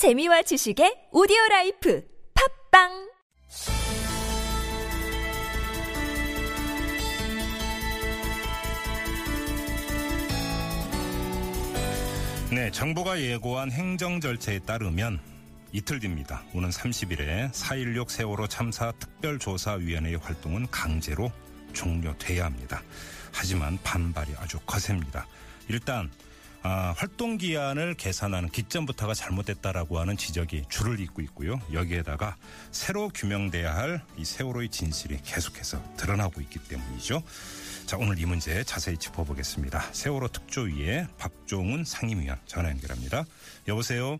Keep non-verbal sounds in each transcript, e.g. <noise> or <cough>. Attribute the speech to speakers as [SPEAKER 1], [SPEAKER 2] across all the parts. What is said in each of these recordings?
[SPEAKER 1] 재미와 지식의 오디오 라이프 팟빵
[SPEAKER 2] 네, 정부가 예고한 행정 절차에 따르면 이틀 뒤입니다. 오는 30일에 4.16 세월호 참사 특별조사위원회의 활동은 강제로 종료돼야 합니다. 하지만 반발이 아주 거셉니다. 일단 아, 활동 기한을 계산하는 기점부터가 잘못됐다라고 하는 지적이 줄을 잇고 있고요. 여기에다가 새로 규명돼야 할 이 세월호의 진실이 계속해서 드러나고 있기 때문이죠. 자, 오늘 이 문제 자세히 짚어보겠습니다. 세월호 특조위의 박종훈 상임위원 전화 연결합니다. 여보세요.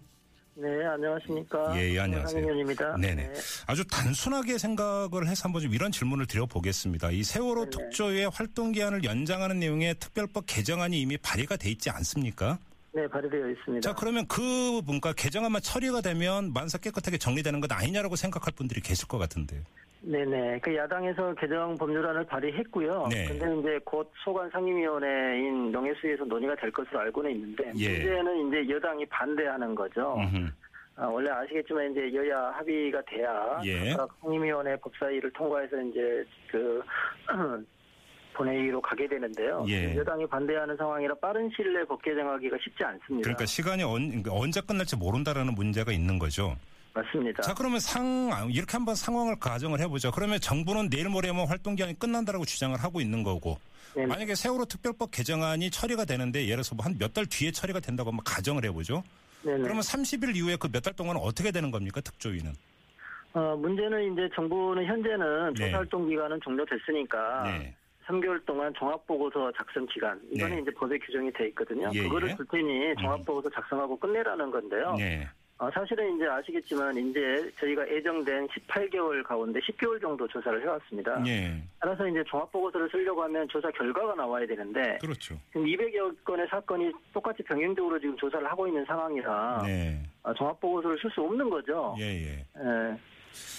[SPEAKER 3] 네, 안녕하십니까.
[SPEAKER 2] 예, 예, 안녕하세요.
[SPEAKER 3] 상임위원입니다.
[SPEAKER 2] 네네.
[SPEAKER 3] 네.
[SPEAKER 2] 아주 단순하게 생각을 해서 한번 좀 이런 질문을 드려보겠습니다. 이 세월호
[SPEAKER 3] 네네.
[SPEAKER 2] 특조위의 활동 기한을 연장하는 내용의 특별법 개정안이 이미 발의가 돼 있지 않습니까?
[SPEAKER 3] 네, 발의되어 있습니다.
[SPEAKER 2] 자, 그러면 그 뭔가 개정안만 처리가 되면 만사 깨끗하게 정리되는 것 아니냐라고 생각할 분들이 계실 것 같은데요.
[SPEAKER 3] 네네. 그 야당에서 개정 법률안을 발의했고요.
[SPEAKER 2] 네.
[SPEAKER 3] 근데 이제 곧 소관 상임위원회인 명예수위에서 논의가 될 것으로 알고는 있는데
[SPEAKER 2] 예.
[SPEAKER 3] 문제는 이제 여당이 반대하는 거죠.
[SPEAKER 2] 음흠.
[SPEAKER 3] 아, 원래 아시겠지만 이제 여야 합의가 돼야
[SPEAKER 2] 예.
[SPEAKER 3] 각 상임위원회 법사위를 통과해서 이제 그 <clears throat> 본회의로 가게 되는데요.
[SPEAKER 2] 예.
[SPEAKER 3] 여당이 반대하는 상황이라 빠른 시일 내에 법 개정하기가 쉽지 않습니다.
[SPEAKER 2] 그러니까 시간이 언, 그러니까 언제 끝날지 모른다라는 문제가 있는 거죠.
[SPEAKER 3] 맞습니다.
[SPEAKER 2] 자, 그러면 상, 이렇게 한번 상황을 가정을 해보죠. 그러면 정부는 내일 모레면 활동 기한이 끝난다라고 주장을 하고 있는 거고,
[SPEAKER 3] 네네.
[SPEAKER 2] 만약에 세월호 특별법 개정안이 처리가 되는데 예를 들어서 뭐 한 몇 달 뒤에 처리가 된다고 한번 가정을 해보죠.
[SPEAKER 3] 네네.
[SPEAKER 2] 그러면 30일 이후에 그 몇 달 동안은 어떻게 되는 겁니까 특조위는?
[SPEAKER 3] 어, 문제는 이제 정부는 현재는
[SPEAKER 2] 네.
[SPEAKER 3] 조사 활동 기간은 종료됐으니까
[SPEAKER 2] 네.
[SPEAKER 3] 3개월 동안 종합보고서 작성 기간 이거는
[SPEAKER 2] 네.
[SPEAKER 3] 이제 법에 규정이 돼 있거든요.
[SPEAKER 2] 예,
[SPEAKER 3] 그거를
[SPEAKER 2] 예.
[SPEAKER 3] 줄 테니 종합보고서 작성하고 끝내라는 건데요.
[SPEAKER 2] 네.
[SPEAKER 3] 어, 사실은 이제 아시겠지만 이제 저희가 예정된 18개월 가운데 10개월 정도 조사를 해왔습니다.
[SPEAKER 2] 네.
[SPEAKER 3] 따라서 이제 종합보고서를 쓰려고 하면 조사 결과가 나와야 되는데
[SPEAKER 2] 그렇죠.
[SPEAKER 3] 지금 200여 건의 사건이 똑같이 병행적으로 지금 조사를 하고 있는 상황이라
[SPEAKER 2] 네.
[SPEAKER 3] 어, 종합보고서를 쓸 수 없는 거죠.
[SPEAKER 2] 예, 예.
[SPEAKER 3] 예.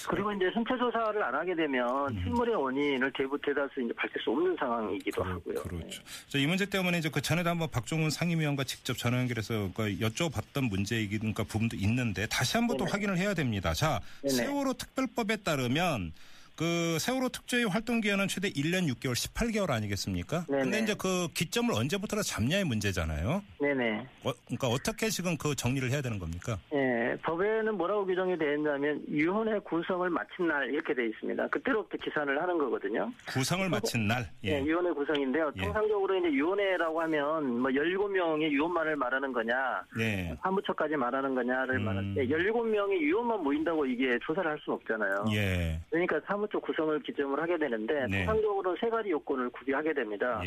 [SPEAKER 3] 그리고 이제 선체 조사를 안 하게 되면
[SPEAKER 2] 음.
[SPEAKER 3] 침몰의 원인을 대부 대다수 이제 밝힐 수 없는 상황이기도 하고요. 네.
[SPEAKER 2] 그렇죠. 자, 이 문제 때문에 이제 그 전에도 한번 박종훈 상임위원과 직접 전화 연결해서 그 여쭤봤던 문제이긴 그 부분도 있는데 다시 한번 또. 확인을 해야 됩니다. 자,
[SPEAKER 3] 네네.
[SPEAKER 2] 세월호 특별법에 따르면 그 세월호 특조위 활동 기한은 최대 1년 6개월 18개월 아니겠습니까?
[SPEAKER 3] 네네.
[SPEAKER 2] 근데 이제 그 기점을 언제부터 잡냐의 문제잖아요.
[SPEAKER 3] 네네.
[SPEAKER 2] 어, 그러니까 어떻게 지금 그 정리를 해야 되는 겁니까?
[SPEAKER 3] 예, 법에는 뭐라고 규정이 되어 있냐면 위원회 구성을 마친 날 이렇게 되어 있습니다. 그때로부터 기산을 하는 거거든요.
[SPEAKER 2] 구성을 마친 날.
[SPEAKER 3] 예,
[SPEAKER 2] 예.
[SPEAKER 3] 위원회 구성인데요.
[SPEAKER 2] 예.
[SPEAKER 3] 통상적으로 이제 위원회라고 하면 뭐 17명의 위원만을 말하는 거냐,
[SPEAKER 2] 예.
[SPEAKER 3] 사무처까지 말하는 거냐를
[SPEAKER 2] 음.
[SPEAKER 3] 말할 때 17명의 위원만 모인다고 이게 조사를 할 수는 없잖아요.
[SPEAKER 2] 예.
[SPEAKER 3] 그러니까 사무처 구성을 기점으로 하게 되는데
[SPEAKER 2] 네.
[SPEAKER 3] 통상적으로 세 가지 요건을 구비하게 됩니다.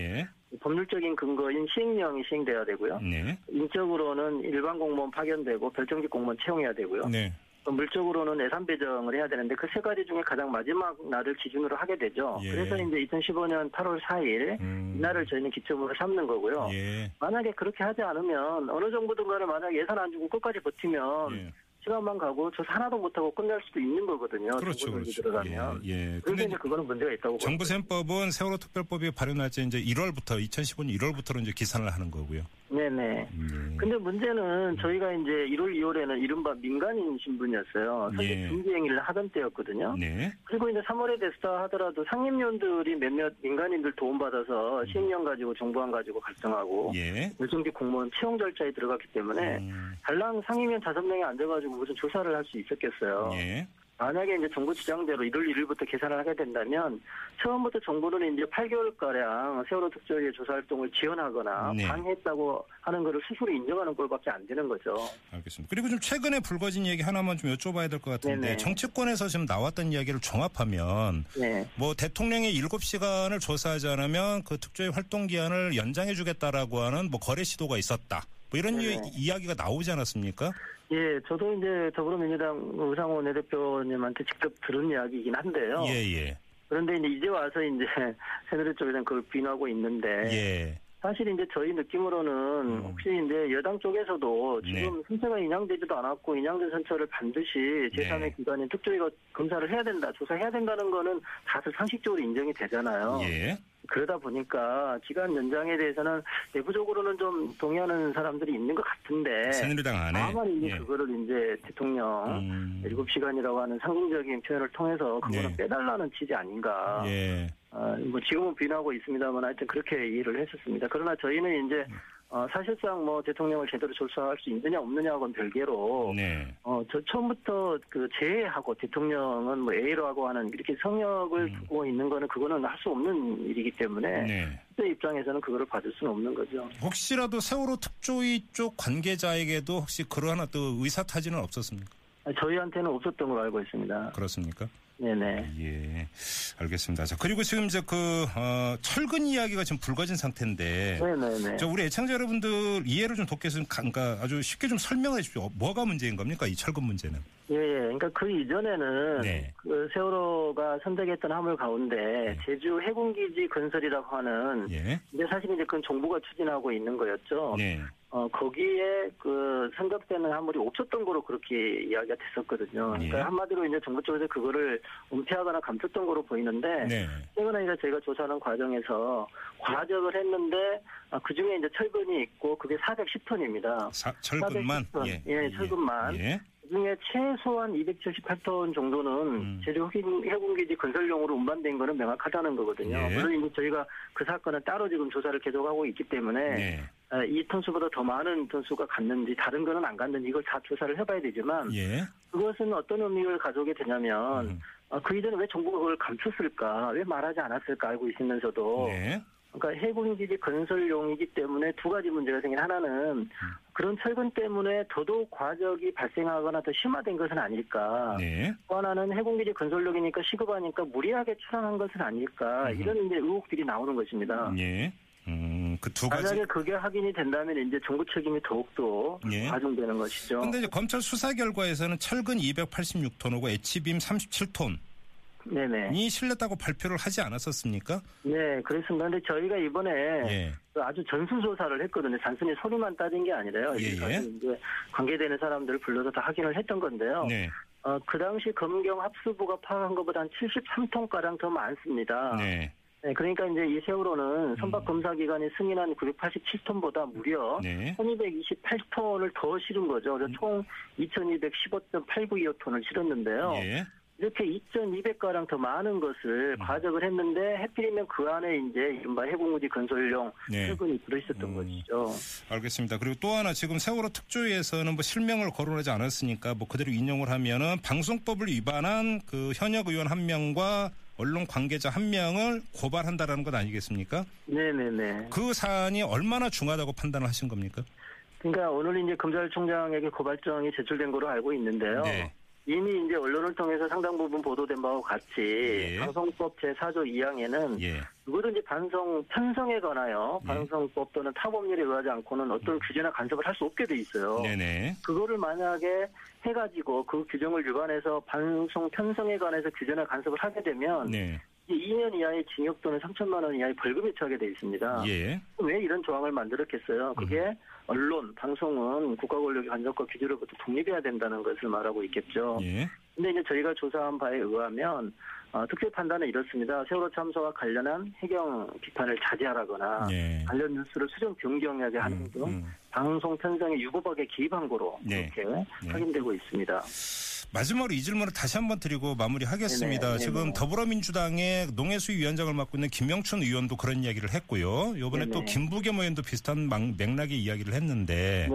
[SPEAKER 2] 예.
[SPEAKER 3] 법률적인 근거인 시행령이 시행돼야 되고요.
[SPEAKER 2] 네.
[SPEAKER 3] 인적으로는 일반 공무원 파견되고 별정직 공무원 채용해야 되고요.
[SPEAKER 2] 네.
[SPEAKER 3] 또 물적으로는 예산 배정을 해야 되는데 그 세 가지 중에 가장 마지막 날을 기준으로 하게 되죠.
[SPEAKER 2] 예.
[SPEAKER 3] 그래서 이제 2015년 8월 4일
[SPEAKER 2] 음.
[SPEAKER 3] 이날을 저희는 기점으로 삼는 거고요.
[SPEAKER 2] 예.
[SPEAKER 3] 만약에 그렇게 하지 않으면 어느 정도든가를 만약 예산 안 주고 끝까지 버티면
[SPEAKER 2] 예.
[SPEAKER 3] 시간만 가고 조사 하나도 못하고 끝날 수도 있는 거거든요.
[SPEAKER 2] 그렇죠, 그렇죠.
[SPEAKER 3] 들어가면.
[SPEAKER 2] 예, 예.
[SPEAKER 3] 그런데
[SPEAKER 2] 근데
[SPEAKER 3] 이제 그거는 문제가 있다고
[SPEAKER 2] 정부
[SPEAKER 3] 보거든요.
[SPEAKER 2] 셈법은 세월호 특별법이 발효 날짜 이제 1월부터 2015년 1월부터로 이제 기산을 하는 거고요.
[SPEAKER 3] 네네.
[SPEAKER 2] 예.
[SPEAKER 3] 근데 문제는 저희가 이제 1월, 2월에는 이른바 민간인 신분이었어요. 사실
[SPEAKER 2] 예.
[SPEAKER 3] 중지 행위를 하던 때였거든요.
[SPEAKER 2] 네.
[SPEAKER 3] 그리고 이제 3월에 됐다 하더라도 상임위원들이 몇몇 민간인들 도움받아서 시행령 가지고 정부안 가지고 갈등하고
[SPEAKER 2] 예.
[SPEAKER 3] 물정직 공무원 채용 절차에 들어갔기 때문에
[SPEAKER 2] 음,
[SPEAKER 3] 달랑 상임위원 다섯 명이 앉아가지고 무슨 조사를 할 수 있었겠어요.
[SPEAKER 2] 예.
[SPEAKER 3] 만약에 이제 정부 주장대로 1월 1일부터 계산을 하게 된다면 처음부터 정부는 이제 8개월가량 세월호 특조위의 조사 활동을 지연하거나
[SPEAKER 2] 네.
[SPEAKER 3] 방해했다고 하는 것을 스스로 인정하는 꼴밖에 안 되는 거죠.
[SPEAKER 2] 알겠습니다. 그리고 좀 최근에 불거진 얘기 하나만 좀 여쭤봐야 될 것 같은데
[SPEAKER 3] 네네.
[SPEAKER 2] 정치권에서 지금 나왔던 이야기를 종합하면
[SPEAKER 3] 네.
[SPEAKER 2] 뭐 대통령이 7시간을 조사하지 않으면 그 특조위 활동 기한을 연장해 주겠다라고 하는 뭐 거래 시도가 있었다. 뭐 이런. 이, 이야기가 나오지 않았습니까?
[SPEAKER 3] 예, 저도 이제 더불어민주당 우상호 원내대표님한테 직접 들은 이야기이긴 한데요.
[SPEAKER 2] 예, 예.
[SPEAKER 3] 그런데 이제 이제 와서 이제 <laughs> 새누리 쪽에서는 그걸 비난하고 있는데
[SPEAKER 2] 예.
[SPEAKER 3] 사실 이제 저희 느낌으로는
[SPEAKER 2] 음.
[SPEAKER 3] 혹시 이제 여당 쪽에서도
[SPEAKER 2] 네.
[SPEAKER 3] 지금 선처가 인양되지도 않았고 인양된 선처를 반드시 제3의
[SPEAKER 2] 네.
[SPEAKER 3] 기관인 특조위가 검사를 해야 된다, 조사해야 된다는 거는 다들 상식적으로 인정이 되잖아요.
[SPEAKER 2] 예.
[SPEAKER 3] 그러다 보니까 기간 연장에 대해서는 내부적으로는 좀 동의하는 사람들이 있는 것 같은데
[SPEAKER 2] 새누리당 안에
[SPEAKER 3] 다만 이제
[SPEAKER 2] 예.
[SPEAKER 3] 그거를 이제 대통령
[SPEAKER 2] 음,
[SPEAKER 3] 7시간이라고 하는 상징적인 표현을 통해서 그거는
[SPEAKER 2] 네.
[SPEAKER 3] 빼달라는 취지 아닌가.
[SPEAKER 2] 예.
[SPEAKER 3] 어, 뭐 지금은 부인하고 있습니다만 하여튼 그렇게 이해를 했었습니다. 그러나 저희는 이제 어, 사실상 뭐 대통령을 제대로 조사할 수 있느냐 없느냐하고는 별개로
[SPEAKER 2] 네.
[SPEAKER 3] 어, 저 처음부터 그 제외하고 대통령은 뭐 A라고 하는 이렇게 성역을
[SPEAKER 2] 음.
[SPEAKER 3] 두고 있는 거는 그거는 할 수 없는 일이기 때문에
[SPEAKER 2] 네.
[SPEAKER 3] 제 입장에서는 그거를 받을 수는 없는 거죠.
[SPEAKER 2] 혹시라도 세월호 특조위 쪽 관계자에게도 혹시 그러한 어떤 의사타진은 없었습니까?
[SPEAKER 3] 저희한테는 없었던 걸로 알고 있습니다.
[SPEAKER 2] 그렇습니까?
[SPEAKER 3] 네네.
[SPEAKER 2] 예, 알겠습니다. 자, 그리고 지금 이제 그, 어, 철근 이야기가 지금 불거진 상태인데.
[SPEAKER 3] 네네네.
[SPEAKER 2] 저 우리 애청자 여러분들 이해를 좀 돕기 위해서 그러니까 아주 쉽게 좀 설명해 주십시오. 뭐가 문제인 겁니까? 이 철근 문제는.
[SPEAKER 3] 예, 예. 그러니까 그 이전에는
[SPEAKER 2] 네.
[SPEAKER 3] 그 세월호가 선택했던 화물 가운데 제주 해군기지 건설이라고 하는
[SPEAKER 2] 예.
[SPEAKER 3] 근데 사실 이제 그건 정부가 추진하고 있는 거였죠.
[SPEAKER 2] 네.
[SPEAKER 3] 어, 거기에 그 선적되는 화물이 없었던 거로 그렇게 이야기가 됐었거든요. 그러니까
[SPEAKER 2] 예.
[SPEAKER 3] 한마디로 이제 정부 쪽에서 그거를 은폐하거나 감췄던 거로 보이는데
[SPEAKER 2] 네.
[SPEAKER 3] 최근에 이제 저희가 조사하는 과정에서 과적을 했는데 그 중에 이제 철근이 있고 그게 410톤입니다.
[SPEAKER 2] 사, 철근만.
[SPEAKER 3] 410톤. 예, 철근만.
[SPEAKER 2] 예.
[SPEAKER 3] 그중에 최소한 278톤 정도는
[SPEAKER 2] 음.
[SPEAKER 3] 제주 해군- 해군기지 건설용으로 운반된 거는 명확하다는 거거든요.
[SPEAKER 2] 예.
[SPEAKER 3] 물론 이제 저희가 그 사건은 따로 지금 조사를 계속하고 있기 때문에
[SPEAKER 2] 네.
[SPEAKER 3] 어, 이 톤수보다 더 많은 톤수가 갔는지 다른 거는 안 갔는지 이걸 다 조사를 해봐야 되지만
[SPEAKER 2] 예.
[SPEAKER 3] 그것은 어떤 의미를 가져오게 되냐면
[SPEAKER 2] 음.
[SPEAKER 3] 어, 그 이전에 왜 정부가 그걸 감췄을까 왜 말하지 않았을까 알고 있으면서도
[SPEAKER 2] 네.
[SPEAKER 3] 그러니까 해군기지 건설용이기 때문에 두 가지 문제가 생긴 하나는
[SPEAKER 2] 음.
[SPEAKER 3] 그런 철근 때문에 더더욱 과적이 발생하거나 더 심화된 것은 아닐까.
[SPEAKER 2] 네.
[SPEAKER 3] 또 하나는 해군기지 건설용이니까 시급하니까 무리하게 출항한 것은 아닐까.
[SPEAKER 2] 음흠.
[SPEAKER 3] 이런 이제 의혹들이 나오는 것입니다.
[SPEAKER 2] 예. 음, 그두 가지.
[SPEAKER 3] 만약에 그게 확인이 된다면 이제 정부 책임이 더욱더
[SPEAKER 2] 예.
[SPEAKER 3] 가중되는 것이죠.
[SPEAKER 2] 근데 이제 검찰 수사 결과에서는 철근 286톤하고 H빔 37톤이
[SPEAKER 3] 네네.
[SPEAKER 2] 실렸다고 발표를 하지 않았었습니까?
[SPEAKER 3] 네, 그렇습니다. 근데 저희가 이번에
[SPEAKER 2] 예.
[SPEAKER 3] 그 아주 전수조사를 했거든요. 단순히 소리만 따진 게 아니라요.
[SPEAKER 2] 예, 예.
[SPEAKER 3] 이제 관계되는 사람들을 불러서 다 확인을 했던 건데요.
[SPEAKER 2] 네.
[SPEAKER 3] 어, 그 당시 검경 합수부가 파악한 것보다 한 73톤가량 더 많습니다.
[SPEAKER 2] 네.
[SPEAKER 3] 네, 그러니까 이제 이 세월호는 선박 검사 기관이 승인한 987톤보다 무려
[SPEAKER 2] 네.
[SPEAKER 3] 1228톤을 더 실은 거죠. 그래서 총 2215.892톤을 실었는데요.
[SPEAKER 2] 예.
[SPEAKER 3] 이렇게 2,200가량 더 많은 것을
[SPEAKER 2] 음.
[SPEAKER 3] 과적을 했는데 해필이면 그 안에 이제 이른바 해군우지 건설용
[SPEAKER 2] 네.
[SPEAKER 3] 철근이 들어있었던
[SPEAKER 2] 음.
[SPEAKER 3] 것이죠.
[SPEAKER 2] 알겠습니다. 그리고 또 하나 지금 세월호 특조위에서는 뭐 실명을 거론하지 않았으니까 뭐 그대로 인용을 하면은 방송법을 위반한 그 현역 의원 한 명과 언론 관계자 한 명을 고발한다라는 것 아니겠습니까?
[SPEAKER 3] 네네네.
[SPEAKER 2] 그 사안이 얼마나 중하다고 판단을 하신 겁니까?
[SPEAKER 3] 그러니까 오늘 이제 검찰총장에게 고발장이 제출된 거로 알고 있는데요.
[SPEAKER 2] 네.
[SPEAKER 3] 이미 이제 언론을 통해서 상당 부분 보도된 바와 같이
[SPEAKER 2] 예.
[SPEAKER 3] 방송법 제4조 2항에는
[SPEAKER 2] 예.
[SPEAKER 3] 누구든지 방송 편성에 관하여
[SPEAKER 2] 예.
[SPEAKER 3] 방송법 또는 타법률에 의하지 않고는 어떤 규제나 간섭을 할 수 없게 돼 있어요.
[SPEAKER 2] 네네.
[SPEAKER 3] 그거를 만약에 해가지고 그 규정을 위반해서 방송 편성에 관해서 규제나 간섭을 하게 되면
[SPEAKER 2] 네.
[SPEAKER 3] 이제 2년 이하의 징역 또는 3천만 원 이하의 벌금에 처하게 돼 있습니다.
[SPEAKER 2] 예.
[SPEAKER 3] 왜 이런 조항을 만들었겠어요? 그게 언론, 방송은 국가 권력의 간섭과 규제로부터 독립해야 된다는 것을 말하고 있겠죠.
[SPEAKER 2] 예.
[SPEAKER 3] 근데 이제 저희가 조사한 바에 의하면 어, 특별 판단은 이렇습니다. 세월호 참사와 관련한 해경 비판을 자제하라거나
[SPEAKER 2] 예.
[SPEAKER 3] 관련 뉴스를 수정 변경하게 하는
[SPEAKER 2] 음,
[SPEAKER 3] 등
[SPEAKER 2] 음.
[SPEAKER 3] 방송 편성에 유보하게 개입한 거로
[SPEAKER 2] 네.
[SPEAKER 3] 이렇게 확인되고 있습니다.
[SPEAKER 2] 마지막으로 이 질문을 다시 한번 드리고 마무리하겠습니다.
[SPEAKER 3] 네네,
[SPEAKER 2] 지금
[SPEAKER 3] 네네.
[SPEAKER 2] 더불어민주당의 농해수위 위원장을 맡고 있는 김명춘 의원도 그런 이야기를 했고요. 이번에 또
[SPEAKER 3] 네네.
[SPEAKER 2] 김부겸 의원도 비슷한 막- 맥락의 이야기를 했는데.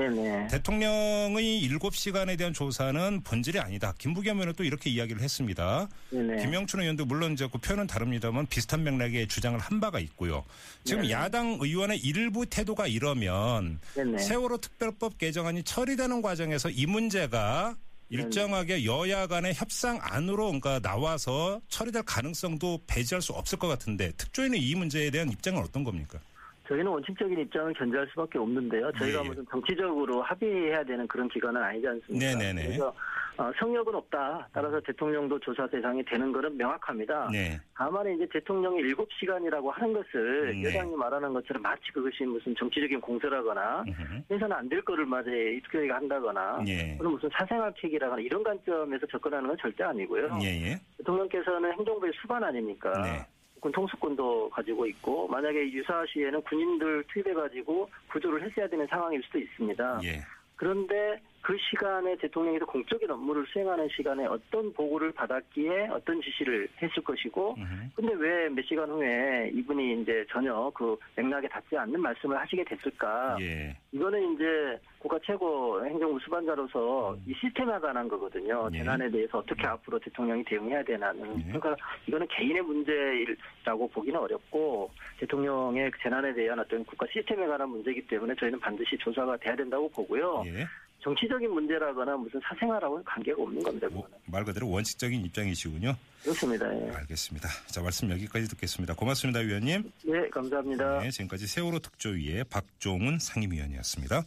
[SPEAKER 2] 대통령의 7시간에 대한 조사는 본질이 아니다. 김부겸 의원은 또 이렇게 이야기를 했습니다. 김영춘 의원 도 물론 이제 그 표현은 다릅니다만 비슷한 맥락의 주장을 한 바가 있고요. 지금
[SPEAKER 3] 네네.
[SPEAKER 2] 야당 의원의 일부 태도가 이러면
[SPEAKER 3] 네네.
[SPEAKER 2] 세월호 특별법 개정안이 처리되는 과정에서 이 문제가 일정하게 여야 간의 협상 안으로 그러니까 나와서 처리될 가능성도 배제할 수 없을 것 같은데 특조위는 이 문제에 대한 입장은 어떤 겁니까?
[SPEAKER 3] 저희는 원칙적인 입장을 견제할 수밖에 없는데요. 저희가
[SPEAKER 2] 예.
[SPEAKER 3] 무슨 정치적으로 합의해야 되는 그런 기관은 아니지 않습니까?
[SPEAKER 2] 네네네.
[SPEAKER 3] 그래서 어, 성역은 없다. 따라서 대통령도 조사 대상이 되는 것은 명확합니다.
[SPEAKER 2] 네.
[SPEAKER 3] 다만 이제 대통령이 7시간이라고 하는 것을
[SPEAKER 2] 네.
[SPEAKER 3] 여당이 말하는 것처럼 마치 그것이 무슨 정치적인 공세라거나. 해서는 안 될 거를 맞아 특조위가 한다거나
[SPEAKER 2] 예.
[SPEAKER 3] 그런 무슨 사생활 킥이라거나 이런 관점에서 접근하는 건 절대 아니고요.
[SPEAKER 2] 예, 예.
[SPEAKER 3] 대통령께서는 행정부의 수반 아닙니까?
[SPEAKER 2] 네.
[SPEAKER 3] 군 통수권도 가지고 있고 만약에 유사시에는 군인들 투입해 가지고 구조를 했어야 되는 상황일 수도 있습니다.
[SPEAKER 2] 예.
[SPEAKER 3] 그런데 그 시간에 대통령에서 공적인 업무를 수행하는 시간에 어떤 보고를 받았기에 어떤 지시를 했을 것이고. 근데 왜 몇 시간 후에 이분이 이제 전혀 그 맥락에 닿지 않는 말씀을 하시게 됐을까?
[SPEAKER 2] 예.
[SPEAKER 3] 이거는 이제 국가 최고 행정부 수반자로서
[SPEAKER 2] 음.
[SPEAKER 3] 이 시스템에 관한 거거든요.
[SPEAKER 2] 예.
[SPEAKER 3] 재난에 대해서 어떻게 앞으로 대통령이 대응해야 되나는.
[SPEAKER 2] 예.
[SPEAKER 3] 그러니까 이거는 개인의 문제라고 보기는 어렵고 대통령의 재난에 대한 어떤 국가 시스템에 관한 문제이기 때문에 저희는 반드시 조사가 돼야 된다고 보고요.
[SPEAKER 2] 예.
[SPEAKER 3] 정치적인 문제라거나 무슨 사생활하고는 관계가 없는 겁니다.
[SPEAKER 2] 뭐,
[SPEAKER 3] 그거는.
[SPEAKER 2] 말 그대로 원칙적인 입장이시군요.
[SPEAKER 3] 그렇습니다. 예.
[SPEAKER 2] 알겠습니다. 자, 말씀 여기까지 듣겠습니다. 고맙습니다, 위원님.
[SPEAKER 3] 네, 감사합니다.
[SPEAKER 2] 네, 지금까지 세월호 특조위의 박종훈 상임위원이었습니다.